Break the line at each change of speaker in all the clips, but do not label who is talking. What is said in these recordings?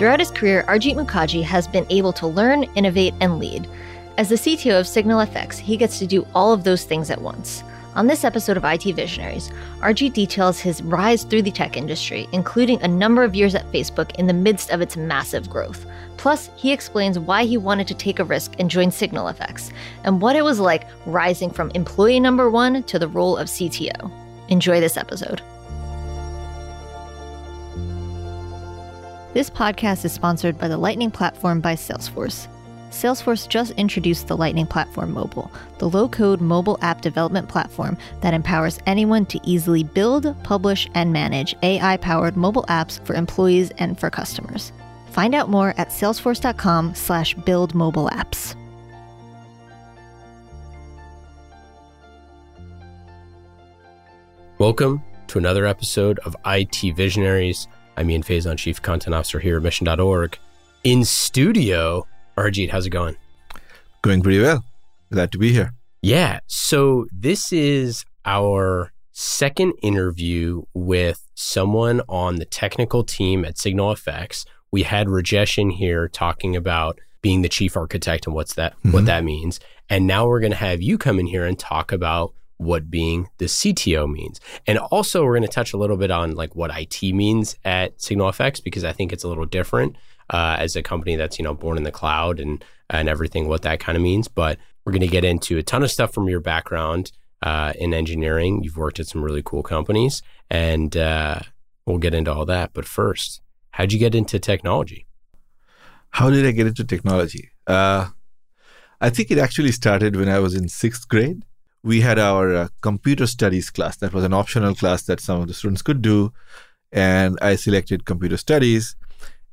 Throughout his career, Arjit Mukherjee has been able to learn, innovate, and lead. As the CTO of SignalFX, he gets to do all of those things at once. On this episode of IT Visionaries, Arijit details his rise through the tech industry, including a number of years at Facebook in the midst of its massive growth. Plus, he explains why he wanted to take a risk and join SignalFX, and what it was like rising from employee number one to the role of CTO. Enjoy this episode. This podcast is sponsored by the Lightning Platform by Salesforce. Salesforce just introduced the Lightning Platform Mobile, the low code mobile app development platform that empowers anyone to easily build, publish, and manage AI powered mobile apps for employees and for customers. Find out more at salesforce.com slash build mobile apps.
Welcome to another episode of IT Visionaries. I'm Ian Faison, Chief Content Officer here at Mission.org. In studio, Arijit, how's it going?
Going pretty well. Glad to be here.
Yeah. So this is our second interview with someone on the technical team at Signal SignalFX. We had Rajesh in here talking about being the chief architect and what's that mm-hmm. what that means. And now we're going to have you come in here and talk about what being the CTO means. And also we're going to touch a little bit on like what IT means at SignalFX because I think it's a little different uh, as a company that's you know born in the cloud and and everything what that kind of means. But we're going to get into a ton of stuff from your background uh, in engineering. You've worked at some really cool companies, and uh, we'll get into all that. But first, how'd you get into technology?
How did I get into technology? Uh, I think it actually started when I was in sixth grade. We had our uh, computer studies class. That was an optional class that some of the students could do. And I selected computer studies.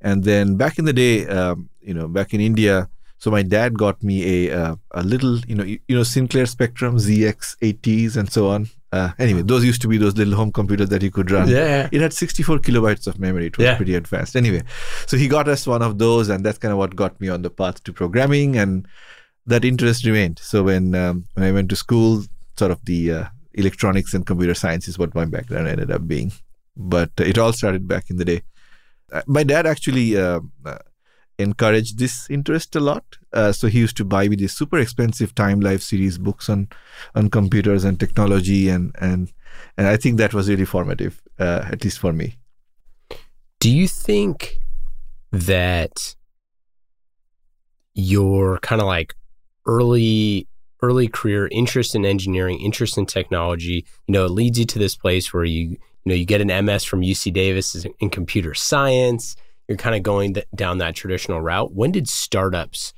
And then back in the day, um, you know, back in India, so my dad got me a uh, a little, you know, you, you, know, Sinclair Spectrum ZX80s and so on. Uh, anyway, those used to be those little home computers that you could run.
Yeah.
It had 64 kilobytes of memory. It was yeah. pretty advanced. Anyway, so he got us one of those, and that's kind of what got me on the path to programming, and that interest remained. So when um, when I went to school, sort of the uh, electronics and computer science is what my background ended up being. But it all started back in the day. Uh, my dad actually uh, uh, encouraged this interest a lot. Uh, so he used to buy me these super expensive Time Life series books on on computers and technology, and and and I think that was really formative, uh, at least for me.
Do you think that your kind of like early early career interest in engineering, interest in technology, you know, it leads you to this place where you you know, you get an MS from UC Davis in computer science. You're kind of going th- down that traditional route. When did startups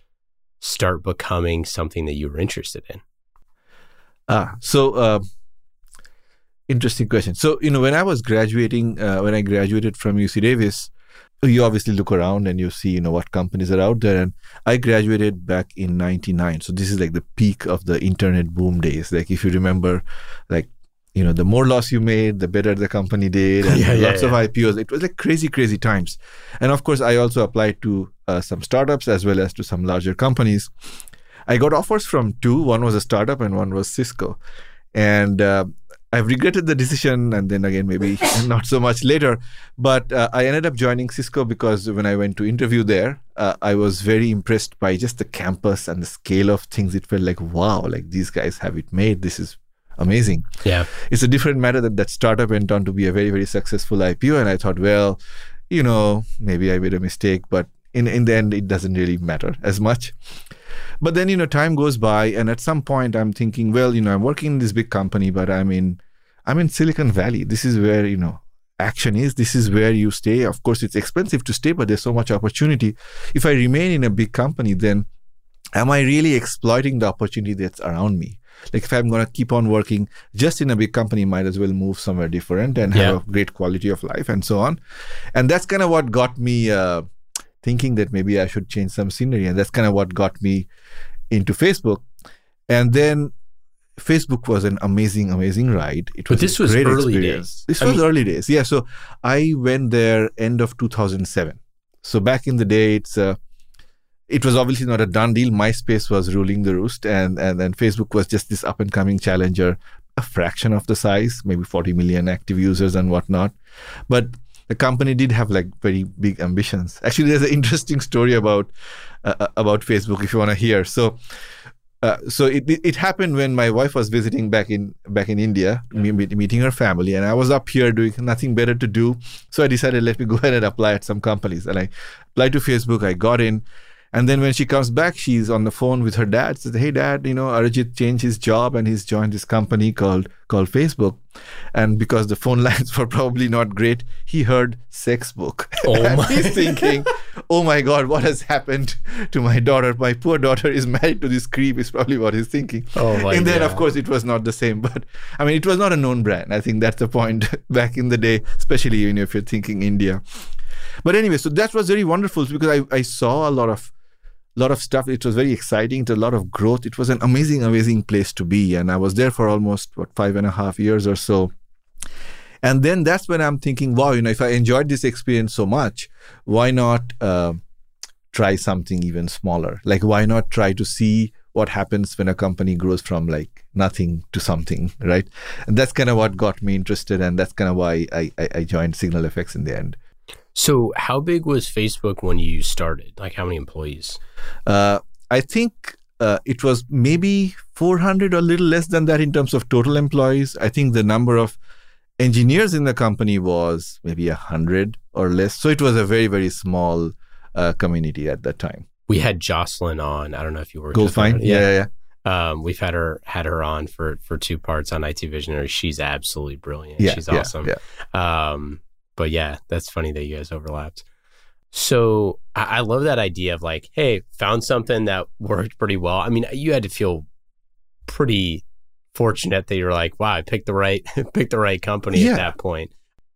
start becoming something that you were interested in?
Ah, so uh, interesting question. So, you know, when I was graduating, uh, when I graduated from UC Davis, you obviously look around and you see, you know, what companies are out there. And I graduated back in 99. So this is like the peak of the internet boom days. Like if you remember, like you know, the more loss you made, the better the company did, and yeah, lots yeah, of IPOs. It was like crazy, crazy times. And of course, I also applied to uh, some startups as well as to some larger companies. I got offers from two. One was a startup, and one was Cisco. And uh, I've regretted the decision, and then again, maybe not so much later. But uh, I ended up joining Cisco because when I went to interview there, uh, I was very impressed by just the campus and the scale of things. It felt like, wow, like these guys have it made. This is amazing.
Yeah.
It's a different matter that that startup went on to be a very, very successful IPO. And I thought, well, you know, maybe I made a mistake, but in, in the end, it doesn't really matter as much. But then, you know, time goes by, and at some point, I'm thinking, well, you know, I'm working in this big company, but I'm in, I'm in Silicon Valley. This is where you know action is. This is where you stay. Of course, it's expensive to stay, but there's so much opportunity. If I remain in a big company, then am I really exploiting the opportunity that's around me? like if i'm going to keep on working just in a big company might as well move somewhere different and have yeah. a great quality of life and so on and that's kind of what got me uh, thinking that maybe i should change some scenery and that's kind of what got me into facebook and then Facebook was an amazing, amazing ride.
It was but this was early experience.
days. This I was mean, early days. Yeah. So I went there end of 2007. So back in the day, it's uh, it was obviously not a done deal. MySpace was ruling the roost, and and then Facebook was just this up and coming challenger, a fraction of the size, maybe 40 million active users and whatnot. But the company did have like very big ambitions. Actually, there's an interesting story about uh, uh about Facebook if you want to hear. So. Uh, so it, it happened when my wife was visiting back in back in India, meeting her family, and I was up here doing nothing better to do. So I decided let me go ahead and apply at some companies, and I applied to Facebook. I got in, and then when she comes back, she's on the phone with her dad. Says, "Hey, dad, you know Arijit changed his job and he's joined this company called called Facebook." And because the phone lines were probably not great, he heard sex book.
Oh my.
he's thinking, "Oh my God, what has happened to my daughter? My poor daughter is married to this creep." Is probably what he's thinking.
Oh my
And then, of course, it was not the same. But I mean, it was not a known brand. I think that's the point back in the day, especially you know, if you're thinking India. But anyway, so that was very wonderful because I, I saw a lot of lot of stuff. It was very exciting. It a lot of growth. It was an amazing, amazing place to be. And I was there for almost what five and a half years or so. And then that's when I'm thinking, wow, you know, if I enjoyed this experience so much, why not uh, try something even smaller? Like, why not try to see what happens when a company grows from like nothing to something, right? And that's kind of what got me interested, and that's kind of why I, I, I joined Signal FX in the end.
So, how big was Facebook when you started? Like, how many employees?
Uh, I think uh, it was maybe 400 or a little less than that in terms of total employees. I think the number of engineers in the company was maybe 100 or less. So it was a very, very small uh, community at that time.
We had Jocelyn on. I don't know if you were
Goldfein? Yeah, yeah, yeah.
Um, we've had her had her on for for two parts on IT Visionary. She's absolutely brilliant.
Yeah,
She's
yeah,
awesome.
yeah.
Um, but yeah, that's funny that you guys overlapped. So I, I love that idea of like, hey, found something that worked pretty well. I mean, you had to feel pretty fortunate that you're like, wow, I picked the right picked the right company
Yeah.
at that point.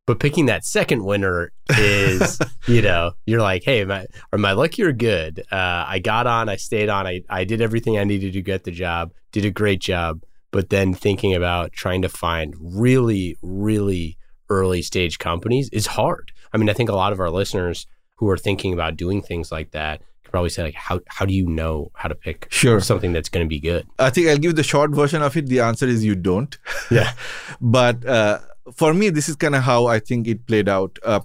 But picking that second winner is, you know, you're like, hey, my or my luck you're good. Uh, I got on, I stayed on, I, I did everything I needed to get the job, did a great job. But then thinking about trying to find really, really early stage companies is hard. I mean, I think a lot of our listeners who are thinking about doing things like that could probably say, like, how how do you know how to pick
Sure.
something that's going to be good?
I think I'll give the short version of it. The answer is you don't.
Yeah.
but uh, for me, this is kind of how I think it played out. Uh,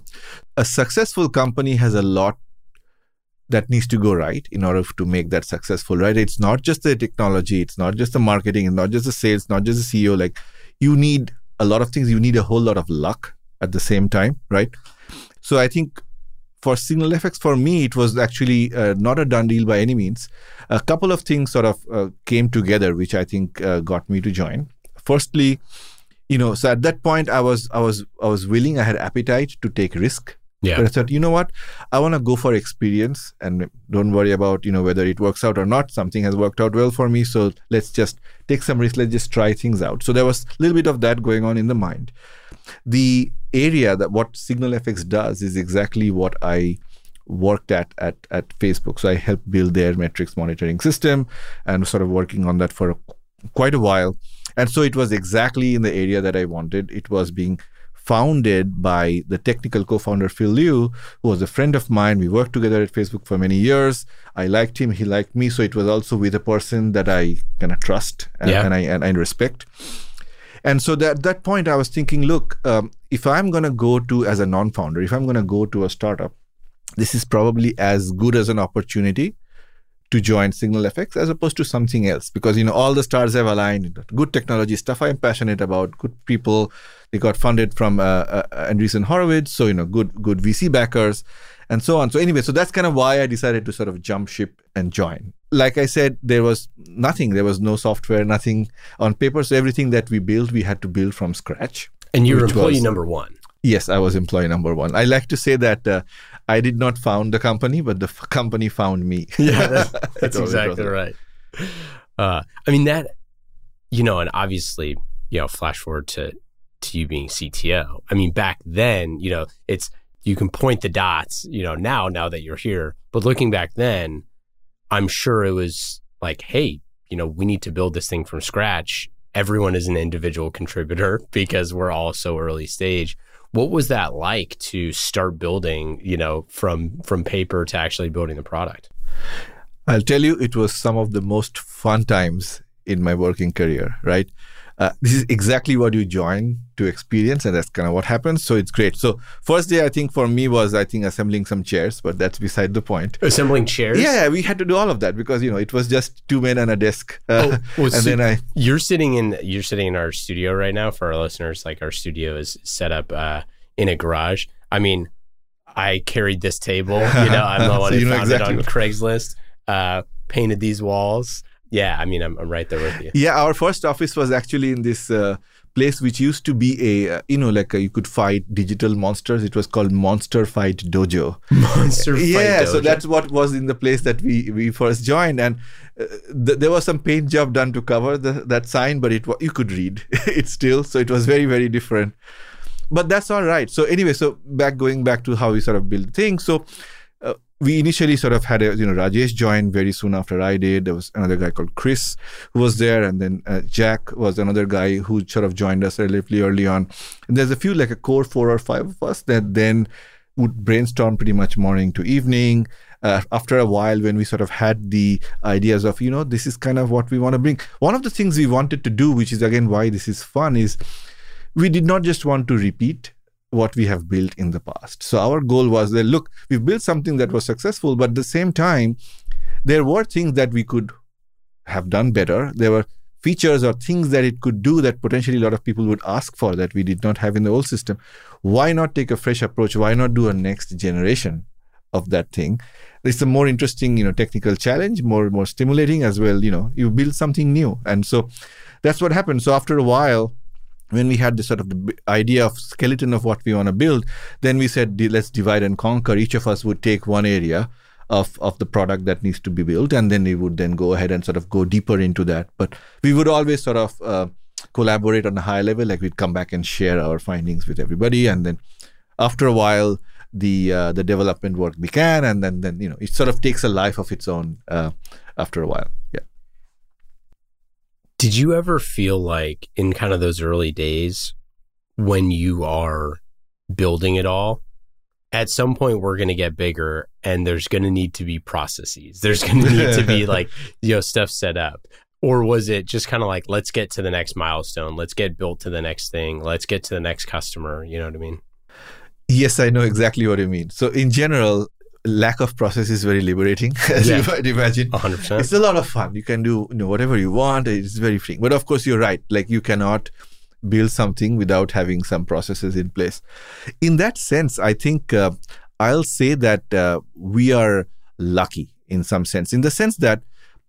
a successful company has a lot that needs to go right in order to make that successful, right? It's not just the technology, it's not just the marketing, it's not just the sales, not just the CEO. Like you need a lot of things. You need a whole lot of luck at the same time, right? So I think for Signal FX, for me, it was actually uh, not a done deal by any means. A couple of things sort of uh, came together, which I think uh, got me to join. Firstly, you know, so at that point, I was I was I was willing. I had appetite to take risk.
Yeah.
But I thought, you know what, I want to go for experience and don't worry about you know whether it works out or not. Something has worked out well for me, so let's just take some risk. Let's just try things out. So there was a little bit of that going on in the mind the area that what Signal FX does is exactly what I worked at at at Facebook. So I helped build their metrics monitoring system and sort of working on that for quite a while. And so it was exactly in the area that I wanted. It was being founded by the technical co-founder Phil Liu, who was a friend of mine. We worked together at Facebook for many years. I liked him, he liked me. So it was also with a person that I kind of trust and,
Yeah.
and I and I respect. And so that, at that point, I was thinking, look, um, if I'm going to go to as a non-founder, if I'm going to go to a startup, this is probably as good as an opportunity to join Signal FX as opposed to something else because you know all the stars have aligned. Good technology stuff I'm passionate about. Good people. They got funded from uh, uh, Andreessen Horowitz, so you know good good VC backers, and so on. So anyway, so that's kind of why I decided to sort of jump ship and join. Like I said, there was nothing. There was no software, nothing on paper. So everything that we built, we had to build from scratch.
And you're
Which
employee
was-
number one.
Yes, I was employee number one. I like to say that uh, I did not found the company, but the f- company found me.
Yeah, that's, that's
It was- it
exactly right. Uh, I mean that, you know, and obviously, you know, flash forward to to you being CTO. I mean, back then, you know, it's you can point the dots. You know, now now that you're here, but looking back then, I'm sure it was like, hey, you know, we need to build this thing from scratch. Everyone is an individual contributor because we're all so early stage. What was that like to start building, you know, from from paper to actually building the product?
I'll tell you, it was some of the most fun times in my working career, right? Uh, this is exactly what you join to experience and that's kind of what happens so it's great. So first day i think for me was i think assembling some chairs but that's beside the point.
Assembling chairs?
Yeah, we had to do all of that because you know it was just two men and a desk. Uh, oh, well, and so then i
you're sitting in you're sitting in our studio right now. For our listeners like our studio is set up uh, in a garage. I mean i carried this table you know i'm the one so who found exactly it on craigslist uh, painted these walls yeah, I mean, I'm, I'm right there with you.
Yeah, our first office was actually in this uh, place which used to be a, uh, you know, like a, you could fight digital monsters. It was called Monster Fight Dojo.
Monster Fight
yeah,
Dojo.
so that's what was in the place that we, we first joined. And uh, th- there was some paint job done to cover the, that sign, but it you could read it still. So it was very, very different. But that's all right. So anyway, so back going back to how we sort of build things. So we initially sort of had a you know Rajesh joined very soon after I did. There was another guy called Chris who was there, and then uh, Jack was another guy who sort of joined us relatively early on. And there's a few like a core four or five of us that then would brainstorm pretty much morning to evening. Uh, after a while, when we sort of had the ideas of you know this is kind of what we want to bring. One of the things we wanted to do, which is again why this is fun, is we did not just want to repeat what we have built in the past. So our goal was that look, we've built something that was successful, but at the same time, there were things that we could have done better. There were features or things that it could do that potentially a lot of people would ask for that we did not have in the old system. Why not take a fresh approach? Why not do a next generation of that thing? It's a more interesting, you know, technical challenge, more more stimulating as well. You know, you build something new, and so that's what happened. So after a while, when we had this sort of idea of skeleton of what we want to build, then we said let's divide and conquer. Each of us would take one area of of the product that needs to be built, and then we would then go ahead and sort of go deeper into that. But we would always sort of uh, collaborate on a high level, like we'd come back and share our findings with everybody, and then after a while, the uh, the development work began, and then then you know it sort of takes a life of its own uh, after a while.
Did you ever feel like in kind of those early days when you are building it all, at some point we're going to get bigger and there's going to need to be processes. There's going to need to be like, you know, stuff set up. Or was it just kind of like, let's get to the next milestone, let's get built to the next thing, let's get to the next customer? You know what I mean?
Yes, I know exactly what you mean. So, in general, lack of process is very liberating, as yeah. you might imagine.
100%.
It's a lot of fun. You can do you know, whatever you want. It's very free. But of course, you're right. Like you cannot build something without having some processes in place. In that sense, I think uh, I'll say that uh, we are lucky in some sense, in the sense that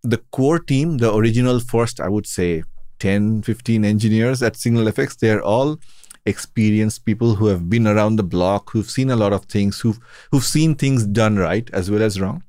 the core team, the original first, I would say 10, 15 engineers at SignalFX, they're all experienced people who have been around the block, who've seen a lot of things, who've who've seen things done right as well as wrong.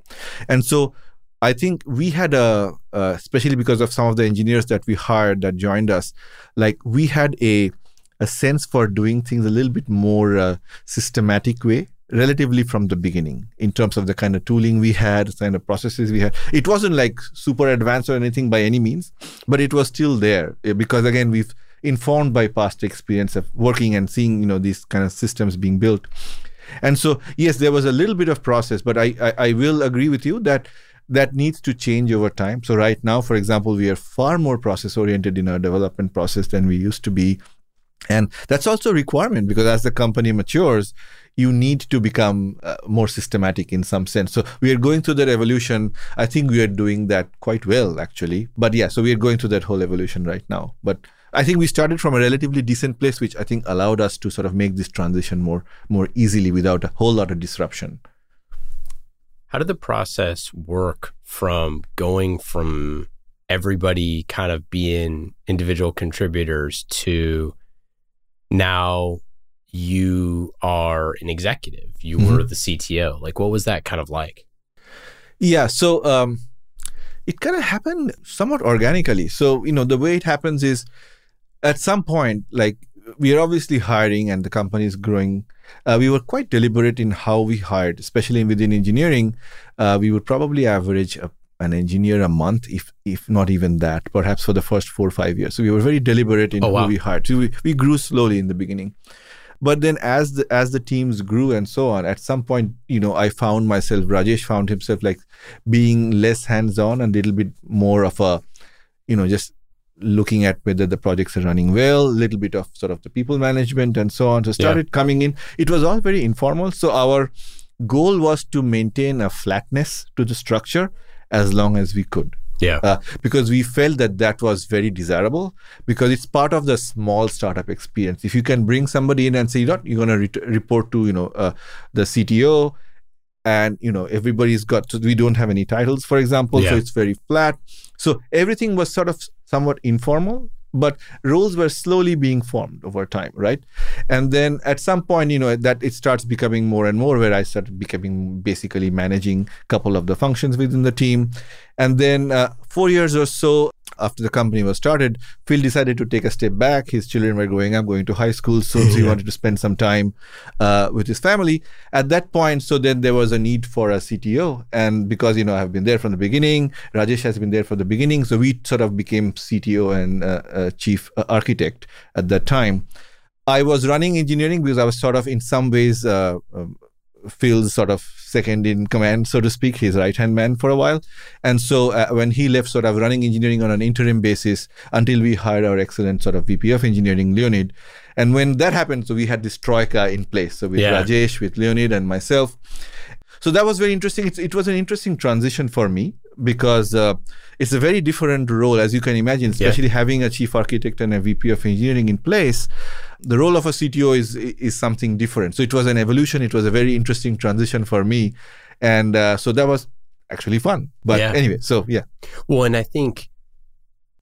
And so I think we had a, uh, especially because of some of the engineers that we hired that joined us, like we had a a sense for doing things a little bit more uh, systematic way relatively from the beginning in terms of the kind of tooling we had the kind of processes we had it wasn't like super advanced or anything by any means but it was still there because again we've informed by past experience of working and seeing you know these kind of systems being built. And so yes there was a little bit of process but i i, I will agree with you that that needs to change over time. So right now for example we are far more process oriented in our development process than we used to be. And that's also a requirement because as the company matures you need to become uh, more systematic in some sense. So we are going through that evolution. I think we are doing that quite well actually. But yeah so we are going through that whole evolution right now. But I think we started from a relatively decent place, which I think allowed us to sort of make this transition more more easily without a whole lot of disruption.
How did the process work from going from everybody kind of being individual contributors to now you are an executive, you mm-hmm. were the CTO. Like, what was that kind of like?
Yeah. So, um, it kind of happened somewhat organically. So, you know, the way it happens is at some point, like we are obviously hiring and the company is growing. Uh, we were quite deliberate in how we hired, especially within engineering. Uh, we would probably average a, an engineer a month, if if not even that, perhaps for the first four or five years. So we were very deliberate in oh, wow. who we hired. So we, we grew slowly in the beginning. But then as the as the teams grew and so on, at some point, you know, I found myself, Rajesh found himself like being less hands-on and a little bit more of a, you know, just looking at whether the projects are running well, a little bit of sort of the people management and so on. So started yeah. coming in. It was all very informal. So our goal was to maintain a flatness to the structure as long as we could.
Yeah. Uh,
because we felt that that was very desirable because it's part of the small startup experience. If you can bring somebody in and say, you're going to re- report to, you know, uh, the CTO and, you know, everybody's got, so we don't have any titles, for example. Yeah. So it's very flat. So everything was sort of somewhat informal but rules were slowly being formed over time right? And then at some point you know that it starts becoming more and more where i started becoming basically managing a couple of the functions within the team. And then uh, four years or so after the company was started, Phil decided to take a step back. His children were growing up, going to high school so he wanted to spend some time uh, with his family. At that point, so then there was a need for a CTO, and because you know I've been there from the beginning, Rajesh has been there from the beginning, so we sort of became CTO and uh, uh, chief uh, architect at that time. I was running engineering because I was sort of in some ways. Uh, um, Phil's sort of second in command, so to speak, his right hand man for a while. And so uh, when he left, sort of running engineering on an interim basis until we hired our excellent sort of VP of engineering, Leonid. And when that happened, so we had this troika in place. So with yeah. Rajesh, with Leonid, and myself. So that was very interesting. It's, it was an interesting transition for me because uh, it's a very different role, as you can imagine, especially yeah. having a chief architect and a VP of engineering in place. The role of a CTO is is something different. So it was an evolution. It was a very interesting transition for me, and uh, so that was actually fun. But yeah. anyway, so yeah.
Well, and I think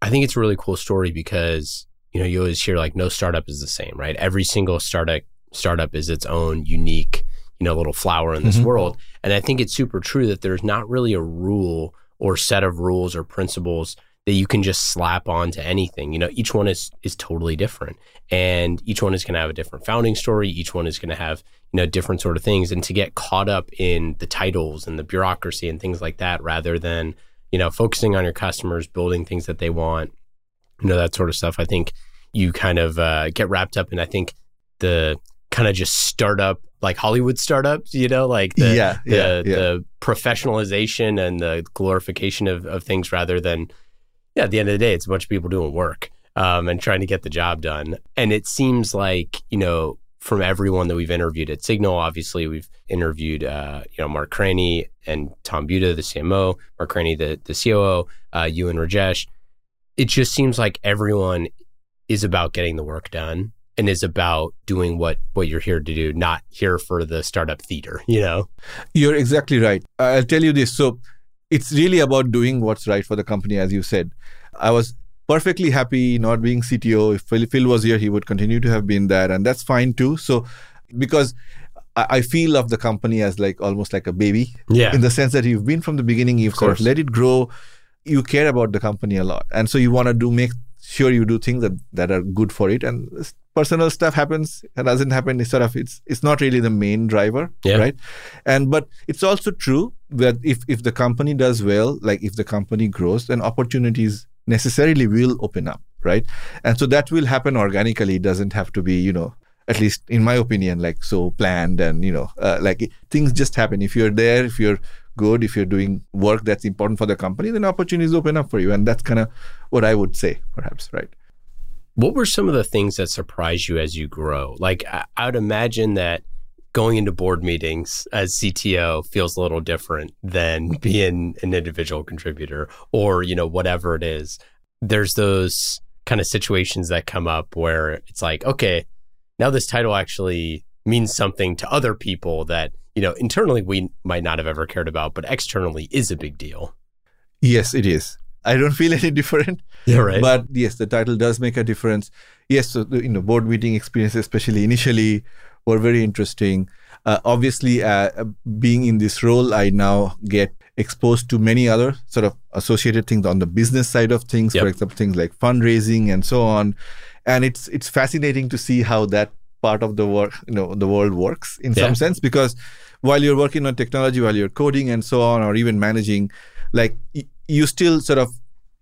I think it's a really cool story because you know you always hear like no startup is the same, right? Every single startup startup is its own unique you know little flower in this mm-hmm. world. And i think it's super true that there's not really a rule or set of rules or principles that you can just slap onto anything. You know each one is is totally different. And each one is going to have a different founding story. Each one is going to have you know different sort of things. And to get caught up in the titles and the bureaucracy and things like that rather than you know focusing on your customers building things that they want you know that sort of stuff i think you kind of uh, get wrapped up. In i think the kind of just startup like Hollywood startups, you know, like the,
yeah,
the, yeah, yeah. the professionalization and the glorification of, of things rather than, yeah, at the end of the day, it's a bunch of people doing work um, and trying to get the job done. And it seems like, you know, from everyone that we've interviewed at Signal, obviously we've interviewed, uh, you know, Mark Cranney and Tom Butta, the CMO, Mark Cranney, the, the COO, uh, you and Rajesh. It just seems like everyone is about getting the work done and is about doing what what you're here to do, not here for the startup theater, you know?
You're exactly right. I'll tell you this. So it's really about doing what's right for the company, as you said. I was perfectly happy not being CTO. If Phil, Phil was here, he would continue to have been that, and that's fine too. So because I feel of the company as like almost like a baby,
yeah.
In the sense that you've been from the beginning, you've of sort of let it grow. You care about the company a lot, and so you want to do make sure you do things that, that are good for it and personal stuff happens it doesn't happen it's sort of it's it's not really the main driver
yeah.
right and but it's also true that if if the company does well like if the company grows then opportunities necessarily will open up right and so that will happen organically it doesn't have to be you know at least in my opinion like so planned and you know uh, like things just happen if you're there if you're good, if you're doing work that's important for the company, then opportunities open up for you. And that's kind of what I would say, perhaps, right?
What were some of the things that surprised you as you grow? Like, I would imagine that going into board meetings as CTO feels a little different than being an individual contributor or, you know, whatever it is. There's those kind of situations that come up where it's like, okay, now this title actually means something to other people that you know, internally we might not have ever cared about, but externally is a big deal.
Yes, it is. I don't feel any different.
Yeah, right.
But yes, the title does make a difference. Yes, so the, you know, board meeting experience, especially initially, were very interesting. Uh, obviously, uh, being in this role, I now get exposed to many other sort of associated things on the business side of things. Yep. For example, things like fundraising and so on. And it's it's fascinating to see how that part of the work, you know, the world works in yeah. some sense because while you're working on technology, while you're coding and so on, or even managing, like you still sort of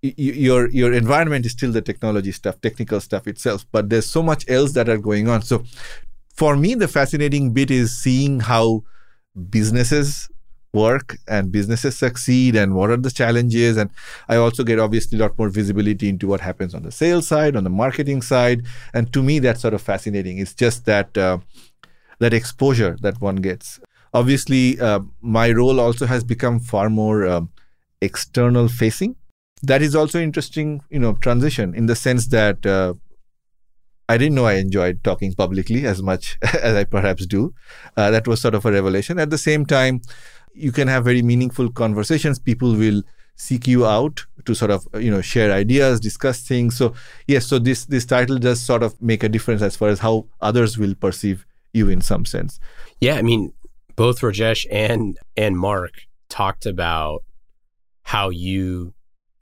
your your environment is still the technology stuff, technical stuff itself, but there's so much else that are going on. So, for me, the fascinating bit is seeing how businesses work and businesses succeed and what are the challenges. And i also get obviously a lot more visibility into what happens on the sales side on the marketing side. And to me that's sort of fascinating. It's just that uh, that exposure that one gets. Obviously uh, my role also has become far more um, external facing that is also interesting you know transition in the sense that uh, I didn't know I enjoyed talking publicly as much as I perhaps do. Uh, that was sort of a revelation. At the same time, you can have very meaningful conversations. People will seek you out to sort of you know share ideas, discuss things. So yes, so this this title does sort of make a difference as far as how others will perceive you in some sense.
Yeah, I mean, both Rajesh and and Mark talked about how you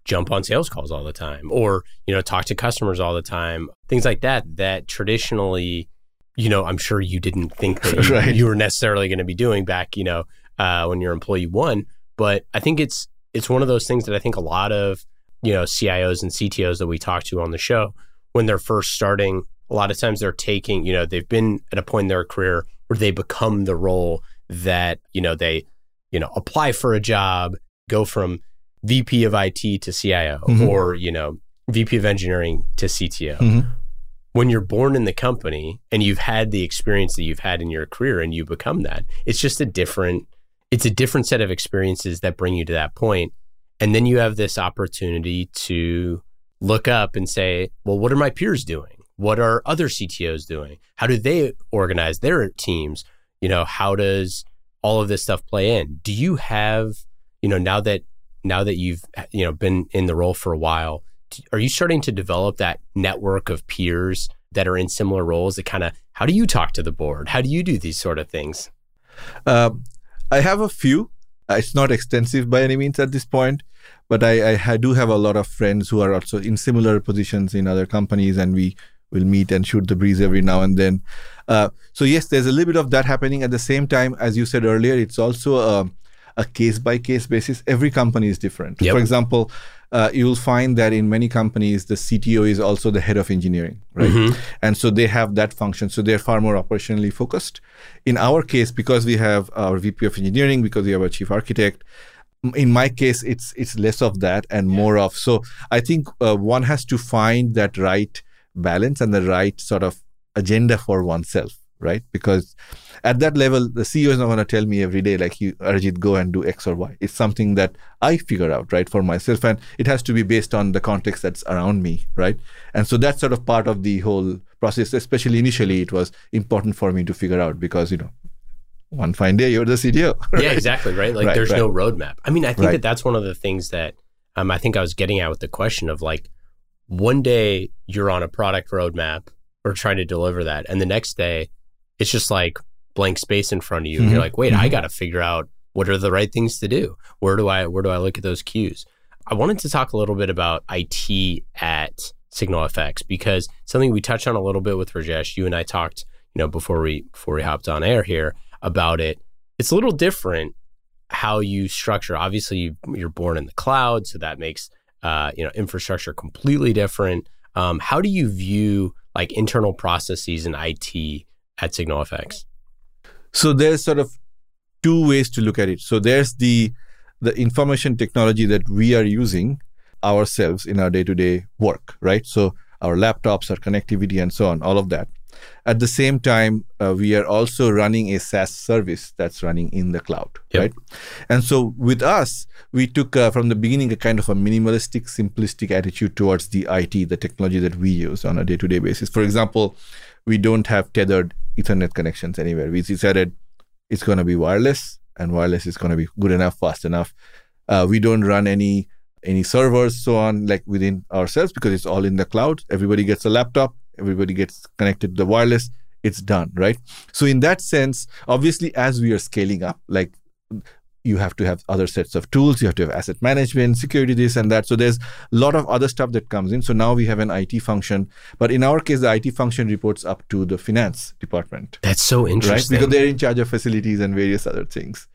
jump on sales calls all the time or you know talk to customers all the time things like that that traditionally you know i'm sure you didn't think that you, right. you were necessarily going to be doing back you know uh, when you're employee one but i think it's it's one of those things that i think a lot of you know cios and ctos that we talk to on the show when they're first starting a lot of times they're taking you know they've been at a point in their career where they become the role that you know they you know apply for a job go from VP of IT to CIO mm-hmm. or, you know, VP of engineering to CTO. Mm-hmm. When you're born in the company and you've had the experience that you've had in your career and you become that, it's just a different it's a different set of experiences that bring you to that point. And then you have this opportunity to look up and say, well, what are my peers doing? What are other CTOs doing? How do they organize their teams? You know, how does all of this stuff play in? Do you have, you know, now that now that you've you know been in the role for a while are you starting to develop that network of peers that are in similar roles that kind of how do you talk to the board? How do you do these sort of things?
Uh, i have a few. Uh, it's not extensive by any means at this point but I, I do have a lot of friends who are also in similar positions in other companies and we will meet and shoot the breeze every now and then. Uh, so yes there's a little bit of that happening. At the same time as you said earlier it's also a a case by case basis. Every company is different. Yep. For example, uh, you will find that in many companies, the CTO is also the head of engineering, right? Mm-hmm. And so they have that function. So they're far more operationally focused. In our case, because we have our VP of engineering, because we have a chief architect, in my case, it's it's less of that and yeah. more of. So I think uh, one has to find that right balance and the right sort of agenda for oneself, right? Because at that level, the CEO is not going to tell me every day, like, you, Arjit, go and do X or Y. It's something that I figure out, right, for myself. And it has to be based on the context that's around me, right? And so that's sort of part of the whole process, especially initially, it was important for me to figure out because, you know, one fine day you're the CTO.
Right? Yeah, exactly, right? Like, right, there's right. no roadmap. I mean, I think that that's one of the things that um, I think I was getting at with the question of like, one day you're on a product roadmap or trying to deliver that. And the next day, it's just like, blank space in front of you. Mm-hmm. You're like, wait, mm-hmm. I got to figure out what are the right things to do. Where do I where do I look at those cues? I wanted to talk a little bit about IT at Signal SignalFX because something we touched on a little bit with Rajesh. You and I talked, you know, before we before we hopped on air here about it. It's a little different how you structure. Obviously, you're born in the cloud, so that makes uh, you know infrastructure completely different. Um, how do you view like internal processes in IT at SignalFX?
So there's sort of two ways to look at it. So there's the the information technology that we are using ourselves in our day-to-day work, right? So our laptops, our connectivity, and so on, all of that. At the same time, uh, we are also running a SaaS service that's running in the cloud, yep. right? And so with us, we took uh, from the beginning a kind of a minimalistic, simplistic attitude towards the IT, the technology that we use on a day to day basis. For example, we don't have tethered Ethernet connections anywhere. We decided it's going to be wireless, and wireless is going to be good enough, fast enough. Uh, we don't run any any servers, so on, like within ourselves because it's all in the cloud. Everybody gets a laptop, everybody gets connected to the wireless. It's done, right? So in that sense, obviously, as we are scaling up, like you have to have other sets of tools you have to have asset management security this and that. So there's a lot of other stuff that comes in. So now we have an it function. But in our case the it function reports up to the finance department.
That's so interesting right?
Because they're in charge of facilities and various other things.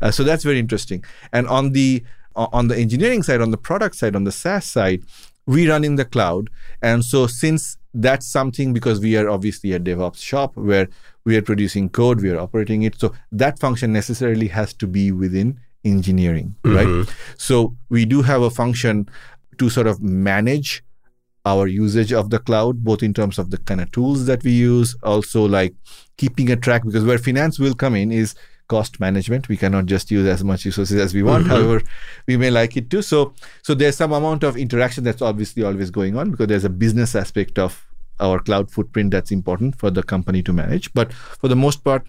Uh, so that's very interesting. And on the on the engineering side on the product side on the saas side we run in the cloud. And so since that's something because we are obviously a devops shop where we are producing code, we are operating it. So that function necessarily has to be within engineering, right? Mm-hmm. So we do have a function to sort of manage our usage of the cloud, both in terms of the kind of tools that we use, also like keeping a track, because where finance will come in is cost management. We cannot just use as much resources as we want. Mm-hmm. However, we may like it to. So, so there's some amount of interaction that's obviously always going on because there's a business aspect of our cloud footprint that's important for the company to manage. But for the most part,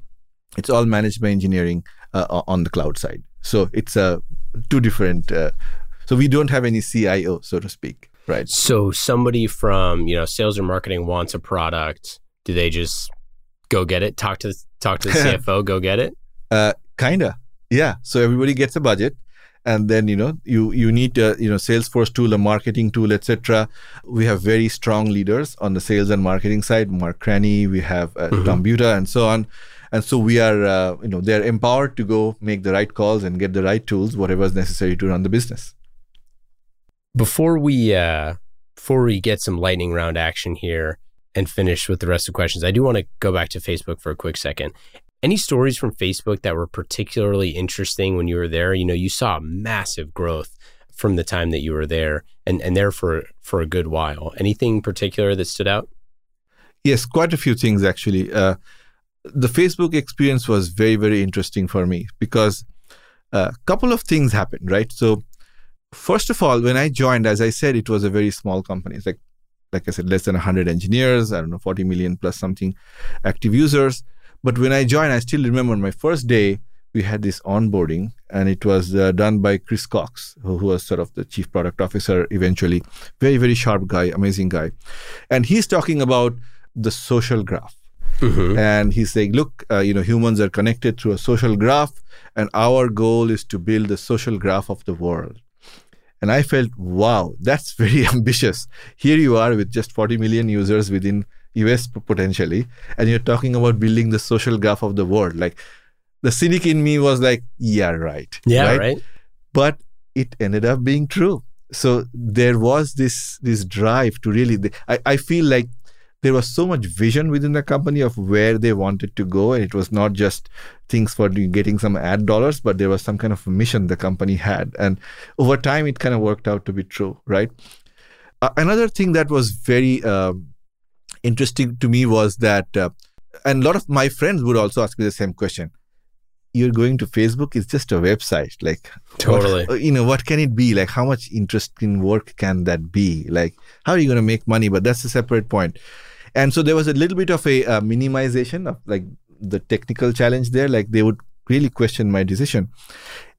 it's all managed by engineering uh, on the cloud side. So it's a uh, two different. Uh, so we don't have any CIO, so to speak. Right.
So somebody from you know sales or marketing wants a product. Do they just go get it? Talk to talk to the CFO. go get it.
Uh, kinda. Yeah. So everybody gets a budget, and then you know you you need a you know Salesforce tool, a marketing tool, etc. We have very strong leaders on the sales and marketing side. Mark Cranney we have uh, mm-hmm. Tom Butta, and so on. And so we are, uh, you know, they're empowered to go make the right calls and get the right tools, whatever is necessary to run the business.
Before we uh, before we get some lightning round action here and finish with the rest of the questions, I do want to go back to Facebook for a quick second. Any stories from Facebook that were particularly interesting when you were there? You know, you saw massive growth from the time that you were there and, and there for, for a good while. Anything particular that stood out?
Yes, quite a few things actually. Uh, the Facebook experience was very, very interesting for me because a uh, couple of things happened, right? So first of all, when I joined, as I said, it was a very small company. It's like, like I said, less than 100 engineers, I don't know, 40 million plus something active users. But when I joined, I still remember my first day, we had this onboarding and it was uh, done by Chris Cox, who, who, was sort of the chief product officer eventually. Very, very sharp guy, amazing guy. And he's talking about the social graph. Mm-hmm. And he's saying, look, uh, you know, humans are connected through a social graph, and our goal is to build the social graph of the world. And I felt, wow, that's very ambitious. Here you are with just 40 million users within US potentially, and you're talking about building the social graph of the world. Like the cynic in me was like, yeah, right.
Yeah, right. right.
But it ended up being true. So there was this this drive to really. I, I feel like there was so much vision within the company of where they wanted to go and it was not just things for getting some ad dollars but there was some kind of mission the company had and over time it kind of worked out to be true right uh, another thing that was very uh, interesting to me was that uh, and a lot of my friends would also ask me the same question. You're going to facebook? It's just a website. Like
totally.
what, you know what can it be? Like how much interesting work can that be? Like how are you going to make money? But that's a separate point. and so there was a little bit of a uh, minimization of like the technical challenge there. Like they would really question my decision.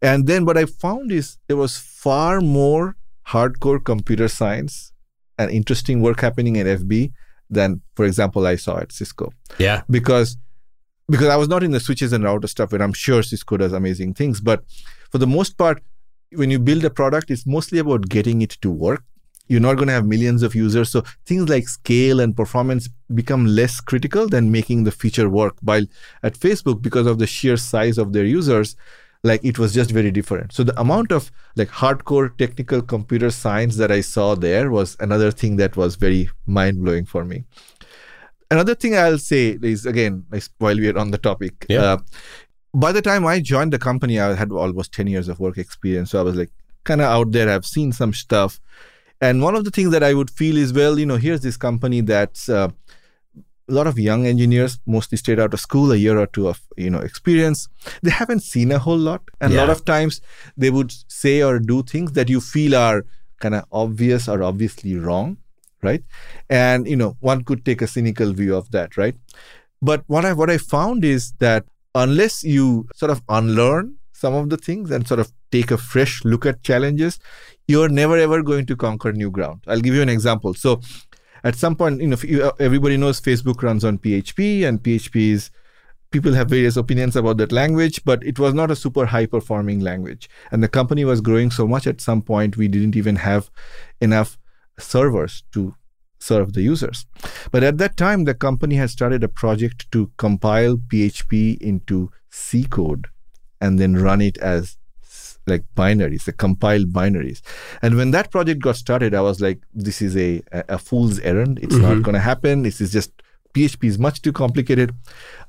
And then what i found is there was far more hardcore computer science and interesting work happening at fb than for example i saw at cisco
yeah
because because i was not in the switches and router stuff and i'm sure cisco does amazing things but for the most part when you build a product it's mostly about getting it to work you're not going to have millions of users. So things like scale and performance become less critical than making the feature work. While at Facebook, because of the sheer size of their users, like it was just very different. So the amount of like hardcore technical computer science that I saw there was another thing that was very mind blowing for me. Another thing I'll say is again, while we are on the topic,
yeah. Uh,
by the time I joined the company, I had almost 10 years of work experience. So I was like kind of out there. I've seen some stuff and one of the things that I would feel is, well, you know, here's this company that's uh, a lot of young engineers, mostly straight out of school, a year or two of you know experience. They haven't seen a whole lot, and yeah. a lot of times they would say or do things that you feel are kind of obvious or obviously wrong, right? And you know, one could take a cynical view of that, right? But what I what I found is that unless you sort of unlearn some of the things and sort of take a fresh look at challenges, you're never ever going to conquer new ground. I'll give you an example. So at some point, you know, you, uh, everybody knows Facebook runs on PHP, and PHP is people have various opinions about that language, but it was not a super high performing language. And the company was growing so much at some point, we didn't even have enough servers to serve the users. But at that time, the company had started a project to compile PHP into C code and then run it as like binaries, the compiled binaries. And when that project got started, I was like, this is a, a fool's errand. It's mm-hmm. not going to happen. This is just PHP is much too complicated.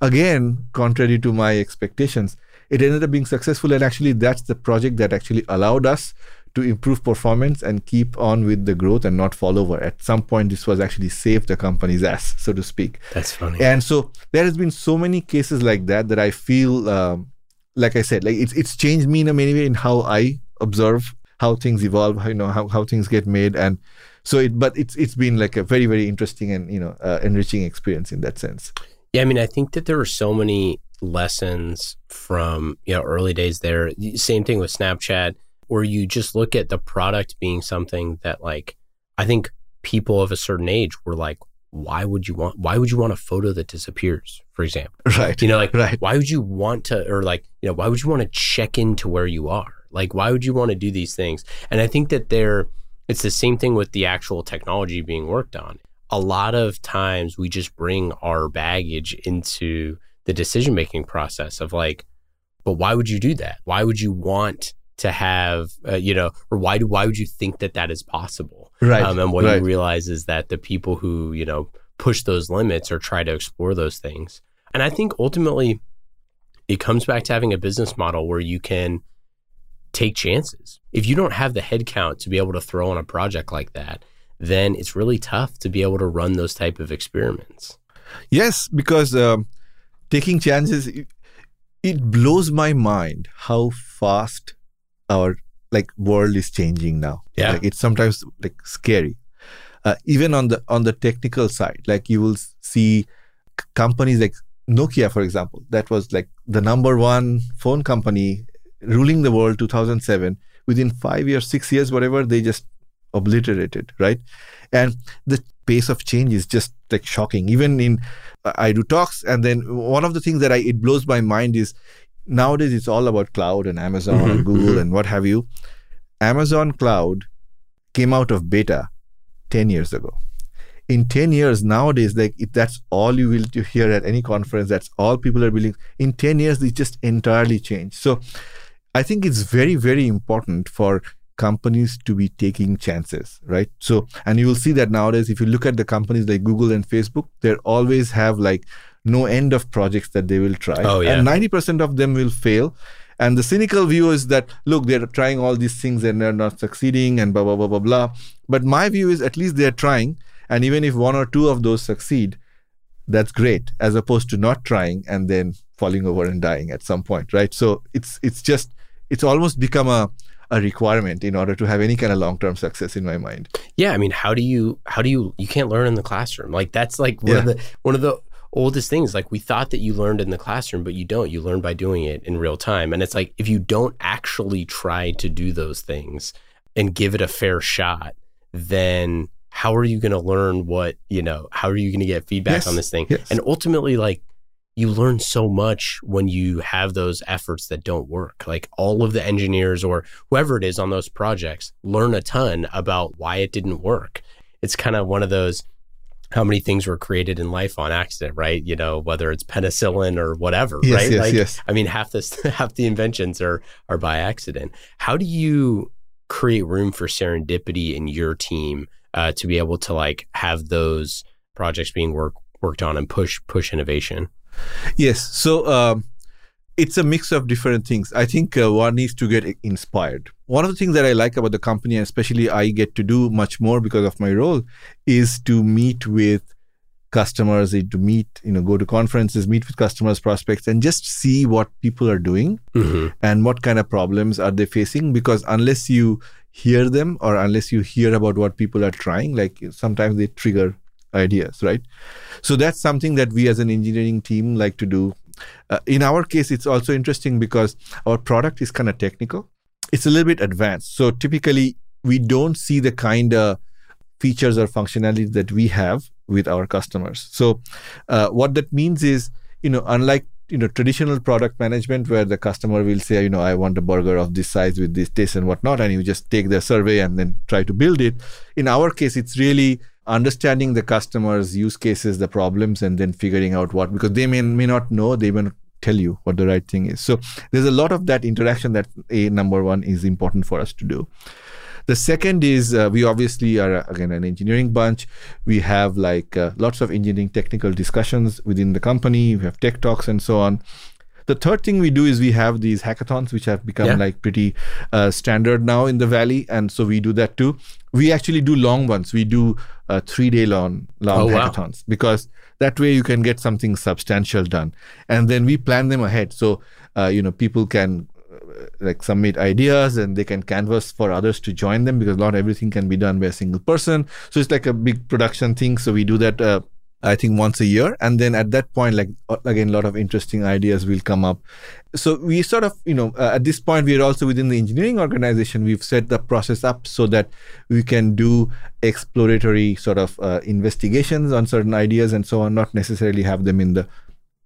Again, contrary to my expectations, it ended up being successful. And actually, that's the project that actually allowed us to improve performance and keep on with the growth and not fall over. At some point, this was actually saved the company's ass, so to speak.
That's funny.
And so there has been so many cases like that that I feel, um, like I said, like it's it's changed me in a many way in how I observe how things evolve, how, you know how, how things get made, and so it. But it's it's been like a very very interesting and you know uh, enriching experience in that sense.
Yeah, I mean, I think that there are so many lessons from you know early days there. Same thing with Snapchat where you just look at the product being something that like I think people of a certain age were like, why would you want why would you want a photo that disappears, for example?
Right.
You know, like
right.
why would you want to or like, you know, why would you want to check into where you are? Like why would you want to do these things? And I think that they're it's the same thing with the actual technology being worked on. A lot of times we just bring our baggage into the decision making process of like, but why would you do that? Why would you want to have uh, you know or why do why would you think that that is possible?
Right.
Um, and what
right.
you realize is that the people who you know push those limits or try to explore those things. And i think ultimately it comes back to having a business model where you can take chances. If you don't have the headcount to be able to throw on a project like that then it's really tough to be able to run those type of experiments.
Yes because um, taking chances it blows my mind how fast our like world is changing now.
Yeah,
like it's sometimes like scary. Uh, even on the on the technical side, like you will see c- companies like Nokia, for example, that was like the number one phone company ruling the world 2007. Within five years, six years, whatever, they just obliterated, right? And the pace of change is just like shocking. Even in uh, I do talks, and then one of the things that I it blows my mind is nowadays it's all about cloud and Amazon
Mhm,
and Google
mhm.
and what have you. Amazon Cloud came out of beta 10 years ago. In 10 years, nowadays, like if that's all you will hear at any conference, that's all people are building. In 10 years, it just entirely changed. So I think it's very, very important for companies to be taking chances, right? So, and you will see that nowadays, if you look at the companies like Google and Facebook, they always have like no end of projects that they will try.
Oh, yeah.
And 90% of them will fail. And the cynical view is that, look, they're trying all these things and they're not succeeding and blah, blah, blah, blah, blah. But my view is at least they're trying. And even if one or two of those succeed, that's great, as opposed to not trying and then falling over and dying at some point, right? So it's it's just it's almost become a a requirement in order to have any kind of long-term success in my mind.
Yeah, I mean, how do you how do you you can't learn in the classroom? Like that's like one of the one of the oldest things. Like we thought that you learned in the classroom, but you don't. You learn by doing it in real time. And it's like if you don't actually try to do those things and give it a fair shot, then how are you going to learn what, you know, how are you going to get feedback
Yes,
on this thing?
yes.
And ultimately like you learn so much when you have those efforts that don't work. Like all of the engineers or whoever it is on those projects learn a ton about why it didn't work. It's kind of one of those how many things were created in life on accident, right? You know, whether it's penicillin or whatever,
Yes,
right?
yes,
like,
yes.
I mean, half this, half the inventions are are by accident. How do you create room for serendipity in your team uh, to be able to like have those projects being work, worked on and push push innovation?
Yes. So um, it's a mix of different things. I think uh, one needs to get inspired. One of the things that I like about the company, and especially I get to do much more because of my role, is to meet with customers, eh, to meet, you know, go to conferences, meet with customers, prospects, and just see what people are doing
Mm-hmm.
and what kind of problems are they facing. Because unless you hear them or unless you hear about what people are trying, like sometimes they trigger ideas, right? So that's something that we as an engineering team like to do. Uh, in our case, it's also interesting because our product is kind of technical. It's a little bit advanced. So typically, we don't see the kind of features or functionalities that we have with our customers. So uh, what that means is, you know, unlike you know traditional product management where the customer will say, you know, I want a burger of this size with this taste and whatnot, and you just take their survey and then try to build it. In our case, it's really understanding the customer's use cases, the problems, and then figuring out what because they may may not know, they may not tell you what the right thing is. So there's a lot of that interaction that a number one is important for us to do. The second is uh, we obviously are again an engineering bunch. We have like uh, lots of engineering technical discussions within the company. We have tech talks and so on. The third thing we do is we have these hackathons, which have become
Yeah.
like pretty uh, standard now in the valley, and so we do that too. We actually do long ones. We do uh, three day long long
Oh, wow.
hackathons because that way you can get something substantial done, and then we plan them ahead so uh, you know people can uh, like submit ideas and they can canvas for others to join them because not everything can be done by a single person. So it's like a big production thing. So we do that. I think once a year, and then at that point, like uh, again, a lot of interesting ideas will come up. So we sort of, you know, uh, at this point, we are also within the engineering organization. We've set the process up so that we can do exploratory sort of uh, investigations on certain ideas and so on. Not necessarily have them in the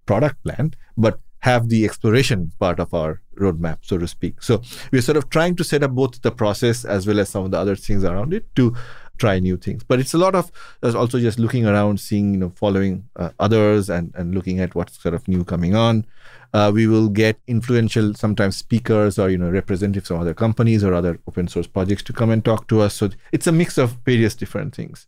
product plan, but have the exploration part of our roadmap, so to speak. So we're sort of trying to set up both the process as well as some of the other things around it to try new things. But it's a lot of also just looking around, seeing, you know, following uh, others and, and looking at what's sort of new coming on. Uh, we will get influential sometimes speakers or you know representatives from other companies or other open source projects to come and talk to us. So it's a mix of various different things.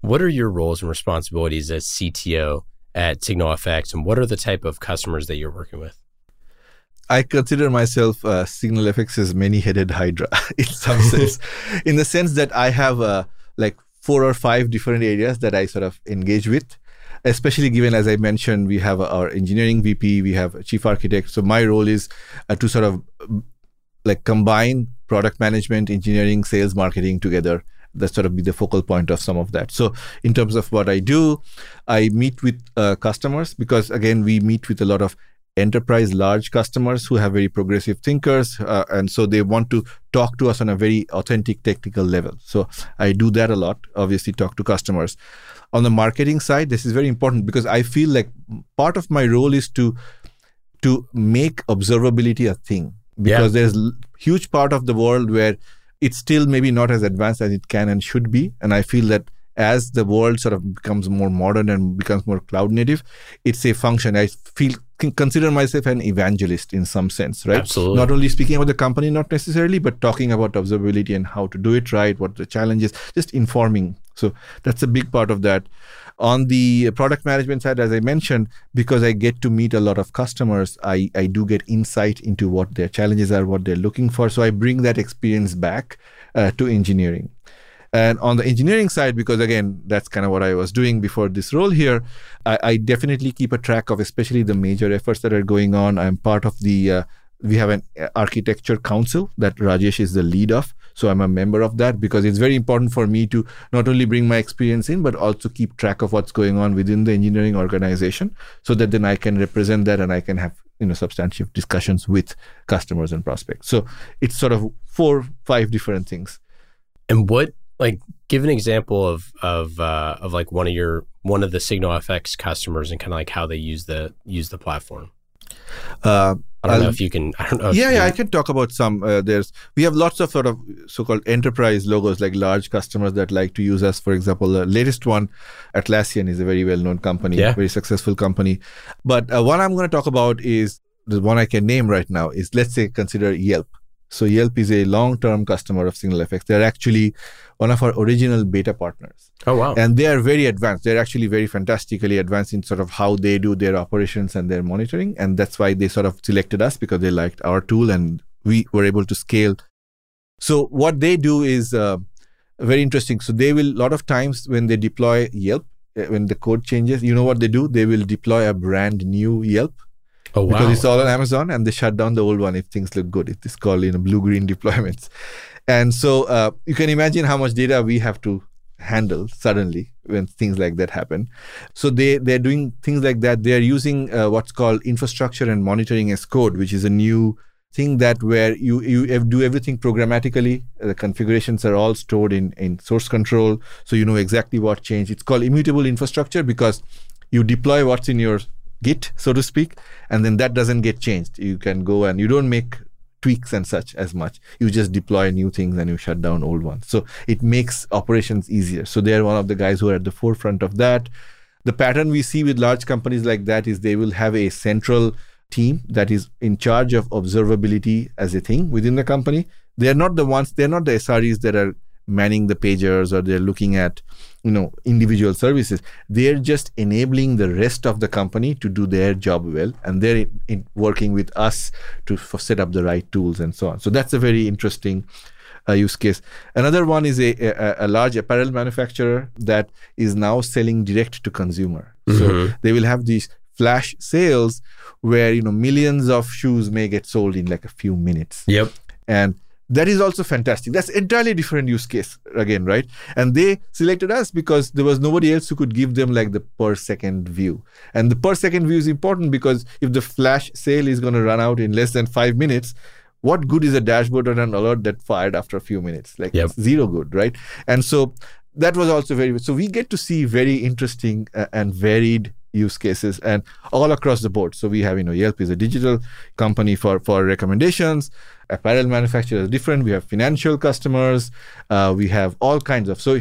What are your roles and responsibilities as CTO at SignalFX, and what are the type of customers that you're working with?
I consider myself uh, Signal FX's many-headed hydra in some sense, in the sense that I have uh, like four or five different areas that I sort of engage with. Especially given, as I mentioned, we have our engineering VP, we have a chief architect. So my role is uh, to sort of um, like combine product management, engineering, sales, marketing together. That sort of be the focal point of some of that. So in terms of what I do, I meet with uh, customers because again we meet with a lot of enterprise large customers who have very progressive thinkers uh, and so they want to talk to us on a very authentic technical level. So i do that a lot obviously talk to customers. On the marketing side this is very important because i feel like part of my role is to to make observability a thing because there's l- huge part of the world where it's still maybe not as advanced as it can and should be and i feel that as the world sort of becomes more modern and becomes more cloud native it's a function. I feel can consider myself an evangelist in some sense right?
Absolutely.
not only speaking about the company not necessarily but talking about observability and how to do it right what the challenges just informing. So that's a big part of that. On the product management side as i mentioned because i get to meet a lot of customers i i do get insight into what their challenges are what they're looking for. So i bring that experience back uh, to engineering and on the engineering side, because again, that's kind of what I was doing before this role here, I, I definitely keep a track of especially the major efforts that are going on. I'm part of the, uh, we have an uh, architecture council that Rajesh is the lead of. So I'm a member of that because it's very important for me to not only bring my experience in, but also keep track of what's going on within the engineering organization so that then I can represent that and I can have you know substantive discussions with customers and prospects. So it's sort of four, five different things.
And what like give an example of of uh, of like one of your one of the Signal FX customers and kind of like how they use the use the platform.
Uh,
I don't know
I'll-
if you can. I don't know. if
yeah, yeah, I
can-
can talk about some. Uh, there's we have lots of sort of so-called enterprise logos, like large customers that like to use us. For example, the latest one, Atlassian, is a very well-known company,
Yeah.
very successful company. But uh, one I'm going to talk about is the one I can name right now is let's say consider Yelp. So Yelp is a long-term customer of SignalFX. They're actually one of our original beta partners.
Oh wow.
and they are very advanced. They're actually very fantastically advanced in sort of how they do their operations and their monitoring. And that's why they sort of selected us because they liked our tool and we were able to scale. So what they do is uh, very interesting. So they will a lot of times when they deploy yelp uh, when the code changes you know what they do? They will deploy a brand new yelp
oh wow.
because it's all on Amazon and they shut down the old one if things look good. It is called you know blue green deployments, and so uh, you can imagine how much data we have to handle suddenly when things like that happen. So they they're doing things like that. They are using uh, what's called infrastructure and monitoring as code, which is a new thing that where you you do everything programmatically. The configurations are all stored in in source control, so you know exactly what changed. It's called immutable infrastructure because you deploy what's in your Git, so to speak, and then that doesn't get changed. You can go and you don't make tweaks and such as much. You just deploy new things and you shut down old ones. So it makes operations easier. So they're one of the guys who are at the forefront of that. The pattern we see with large companies like that is they will have a central team that is in charge of observability as a thing within the company. They're not the ones, they're not the SREs that are manning the pagers or they're looking at you know individual services. They're just enabling the rest of the company to do their job well and they're in, in working with us to set up the right tools and so on. So that's a very interesting uh, use case. Another one is a, a, a, large apparel manufacturer that is now selling direct to consumer. Mm-hmm. so they will have these flash sales where you know millions of shoes may get sold in like a few minutes.
Yep.
And that is also fantastic. That's entirely different use case again right? And they selected us because there was nobody else who could give them like the per second view. And the per second view is important because if the flash sale is going to run out in less than five minutes what good is a dashboard or an alert that fired after a few minutes? Like yep. zero good right? And so that was also very so we get to see very interesting uh, and varied use cases and all across the board. So we have you know yelp is a digital company for for recommendations. Apparel manufacturers different. We have financial customers. Uh, we have all kinds of so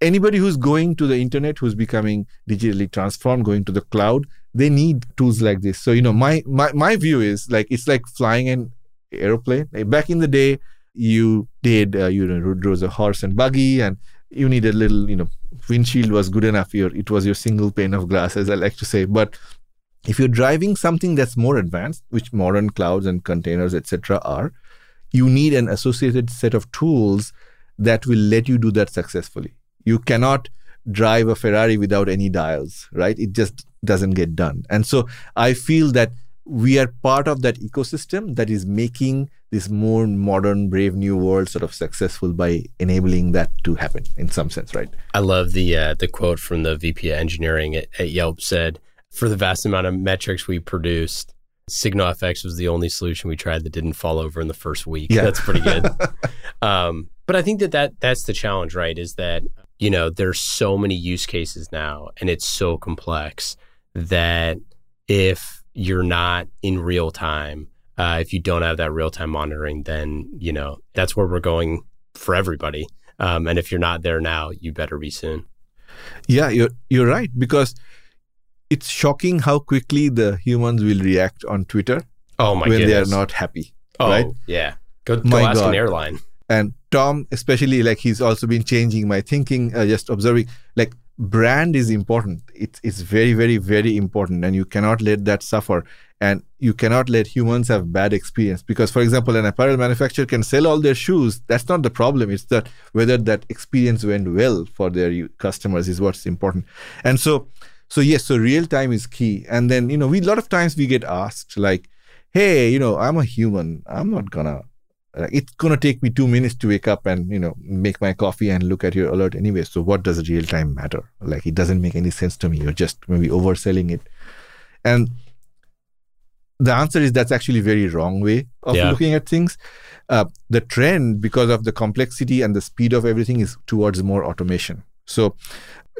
anybody who's going to the internet who's becoming digitally transformed going to the cloud they need tools like this. So you know my my, my view is like it's like flying an airplane back in the day you did uh, you know rode a horse and buggy and you need a little you know windshield was good enough your it was your single pane of glass as i like to say. But if you're driving something that's more advanced which modern clouds and containers etc are you need an associated set of tools that will let you do that successfully. You cannot drive a ferrari without any dials right? It just doesn't get done. And so i feel that we are part of that ecosystem that is making this more modern, brave new world sort of successful by enabling that to happen in some sense, right?
I love the uh, the quote from the VP of engineering at, at Yelp said, "For the vast amount of metrics we produced, SignalFX was the only solution we tried that didn't fall over in the first week. Yeah. That's pretty good. um, but I think that, that that's the challenge, right? Is that you know there's so many use cases now, and it's so complex that if you're not in real time. Uh, if you don't have that real time monitoring, then you know that's where we're going for everybody. Um, and if you're not there now, you better be soon.
Yeah, you're you're right because it's shocking how quickly the humans will react on Twitter.
Oh my!
When
goodness.
they are not happy.
Oh
right?
yeah, go, go my ask God. an airline.
And Tom, especially, like he's also been changing my thinking. Uh, just observing, like brand is important. It's it's very very very important and you cannot let that suffer. And you cannot let humans have bad experience because for example an apparel manufacturer can sell all their shoes. That's not the problem. It's that whether that experience went well for their customers is what's important. And so so yes so real time is key. And then you know we a lot of times we get asked like hey you know i'm a human. I'm not gonna it's going to take me two minutes to wake up and you know make my coffee and look at your alert anyway. So what does real time matter? Like it doesn't make any sense to me. You're just maybe overselling it. And the answer is that's actually very wrong way of yeah. looking at things. Uh, the trend because of the complexity and the speed of everything is towards more automation. So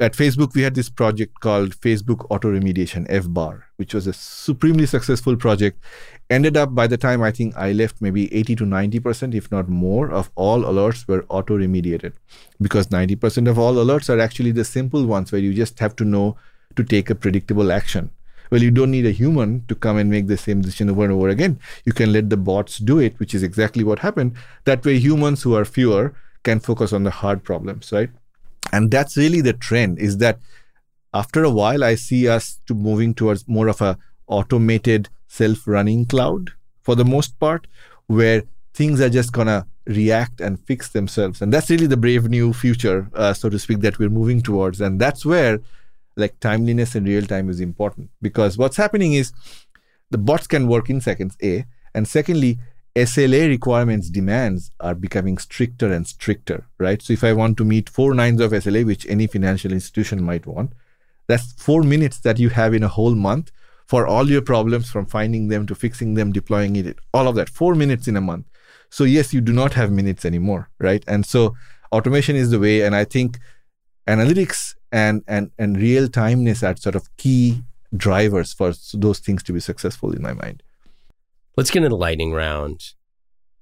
at Facebook, we had this project called Facebook Auto Remediation, FBAR, which was a supremely successful project. Ended up by the time I think I left, maybe 80 to 90%, if not more, of all alerts were auto remediated. Because 90% of all alerts are actually the simple ones where you just have to know to take a predictable action. Well, you don't need a human to come and make the same decision over and over again. You can let the bots do it, which is exactly what happened. That way, humans who are fewer can focus on the hard problems, right? and that's really the trend is that after a while i see us to moving towards more of a automated self-running cloud for the most part where things are just gonna react and fix themselves. And that's really the brave new future uh, so to speak that we're moving towards. And that's where like timeliness and real time is important. Because what's happening is the bots can work in seconds a and secondly SLA requirements demands are becoming stricter and stricter, right? So if I want to meet four nines of SLA, which any financial institution might want, that's four minutes that you have in a whole month for all your problems from finding them to fixing them, deploying it, all of that, four minutes in a month. So yes, you do not have minutes anymore, right? And so automation is the way. And I think analytics and and and real timeness are sort of key drivers for those things to be successful in my mind.
Let's get into the lightning round.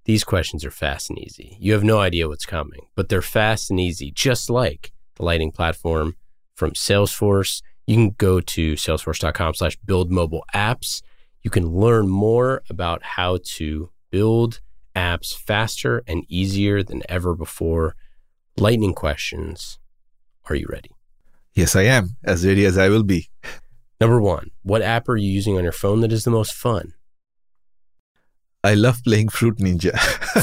These questions are fast and easy. You have no idea what's coming, but they're fast and easy, just like the Lightning platform from Salesforce. You can go to salesforce.com slash build mobile apps. You can learn more about how to build apps faster and easier than ever before. Lightning questions. Are you ready?
Yes, I am. As ready as I will be.
Number one, what app are you using on your phone that is the most fun?
I love playing Fruit Ninja.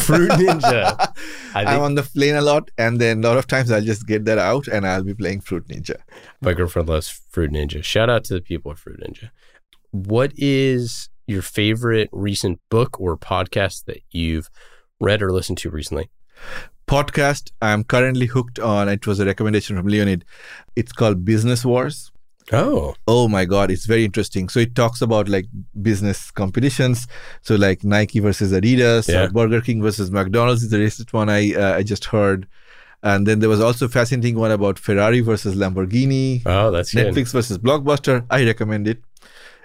Fruit Ninja. I
I'm on the plane a lot, and then a lot of times I'll just get that out and I'll be playing Fruit Ninja.
My girlfriend loves Fruit Ninja. Shout out to the people of Fruit Ninja. What is your favorite recent book or podcast that you've read or listened to recently?
Podcast I'm currently hooked on. It was a recommendation from Leonid. It's called Business Wars.
Oh,
Oh my God, it's very interesting. So it talks about like business competitions. So like Nike versus Adidas,
Yeah.
or Burger King versus McDonald's is the recent one I uh, I just heard. And then there was also a fascinating one about Ferrari versus Lamborghini,
oh, that's good.
Netflix versus Blockbuster. I recommend it.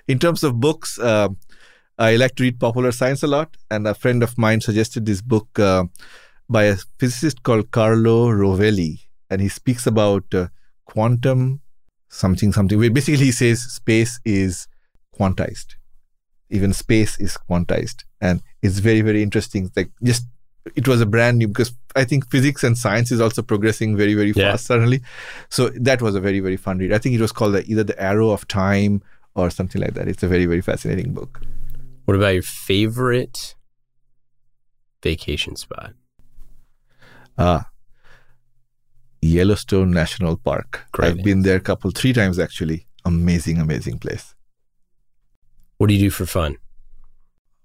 In terms of books, uh, I like to read popular science a lot, and a friend of mine suggested this book uh, by a physicist called Carlo Rovelli, and he speaks about uh, quantum something something. Where Basically, he says space is quantized. Even space is quantized, and it's very very interesting. It's Like just it was a brand new because I think physics and science is also progressing very very
Yeah.
fast suddenly. So that was a very very fun read. I think it was called the, either the Arrow of Time or something like that. It's a very very fascinating book.
What about your favorite vacation spot?
Ah, Yellowstone National Park.
Great
I've been there a couple three times actually. Amazing amazing place.
What do you do for fun?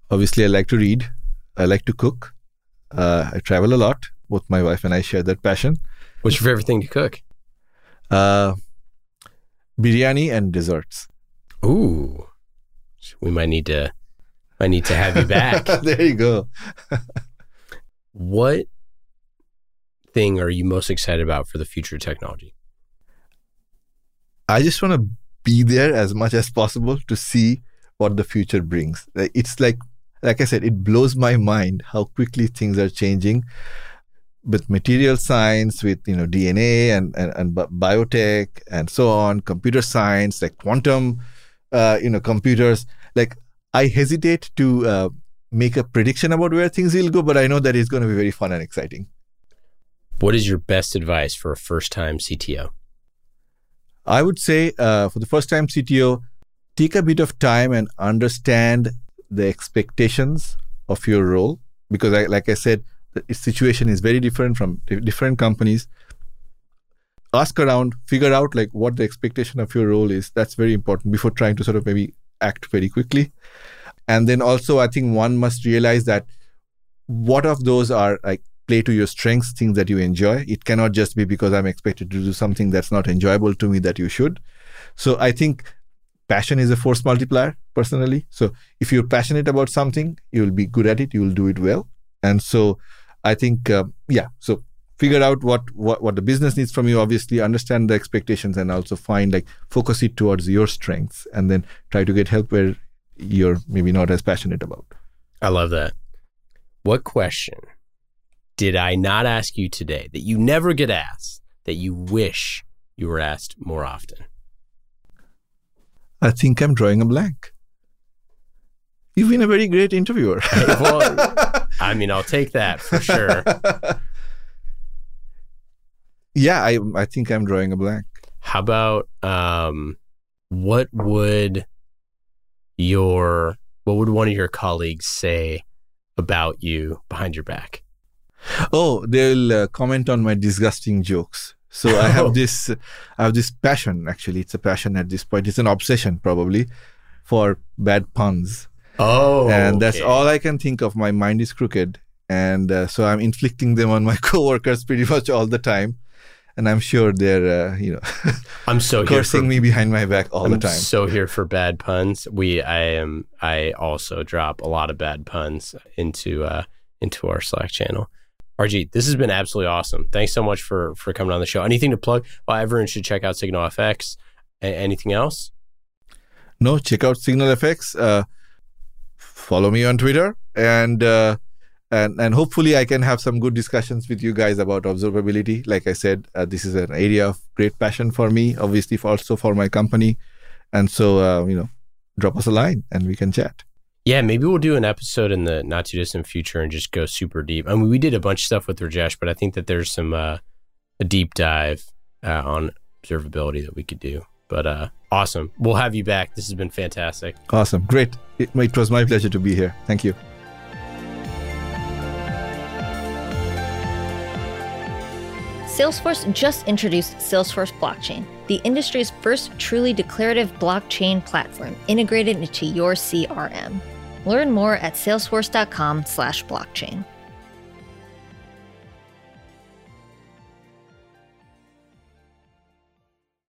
Obviously, I like to read. I like to cook. Uh, I travel a lot. Both my wife and I share that passion.
What's your favorite thing to cook?
Uh, biryani and desserts.
Ooh, we might need to, I need to have you back.
there you go.
what thing are you most excited about for the future technology?
I just want to be there as much as possible to see what the future brings. It's like, like I said, it blows my mind how quickly things are changing with material science, with you know DNA and and, and biotech and so on, computer science, like quantum, uh, you know, computers. Like I hesitate to uh, make a prediction about where things will go, but I know that it's going to be very fun and exciting.
What is your best advice for a first-time CTO?
I would say uh, for the first time CTO, take a bit of time and understand the expectations of your role because, I, like I said, the situation is very different from different companies. Ask around, figure out like what the expectation of your role is. That's very important before trying to sort of maybe act very quickly. And then also, I think one must realize that what of those are like play to your strengths, things that you enjoy. It cannot just be because I'm expected to do something that's not enjoyable to me that you should. So I think passion is a force multiplier personally. So if you're passionate about something, you'll be good at it, you will do it well. And so I think, uh, yeah, so figure out what, what, what the business needs from you, obviously understand the expectations and also find like focus it towards your strengths and then try to get help where you're maybe not as passionate about.
I love that. What question did I not ask you today that you never get asked that you wish you were asked more often?
I think I'm drawing a blank. You've been a very great interviewer.
well, I mean, I'll take that for sure.
yeah, I I think I'm drawing a blank.
How about um, what would your what would one of your colleagues say about you behind your back?
Oh, they'll uh, comment on my disgusting jokes. So I
Oh.
have this, I have this passion. Actually, it's a passion at this point. It's an obsession, probably, for bad puns,
Oh,
and that's all I can think of. My mind is crooked, and uh, so I'm inflicting them on my coworkers pretty much all the time. And I'm sure they're, uh, you know,
I'm so here
cursing
for,
me behind my back all
I'm
the time.
so here for bad puns. We, I am, I also drop a lot of bad puns into uh into our Slack channel. RG, this has been absolutely awesome. Thanks so much for for coming on the show. Anything to plug? Well, everyone should check out Signal FX. A- anything else?
no, check out Signal FX. Uh, follow me on Twitter, and uh, and and hopefully I can have some good discussions with you guys about observability. Like I said, uh, this is an area of great passion for me. Obviously, for also for my company, and so uh, you know, drop us a line and we can chat.
Yeah, maybe we'll do an episode in the not too distant future and just go super deep. I mean, we did a bunch of stuff with Rajesh, but I think that there's some uh, a deep dive uh, on observability that we could do. But uh, awesome. We'll have you back. This has been fantastic.
Awesome. Great. It, it was my pleasure to be here. Thank you.
Salesforce just introduced Salesforce Blockchain, the industry's first truly declarative blockchain platform integrated into your CRM. Learn more at salesforce.com/blockchain.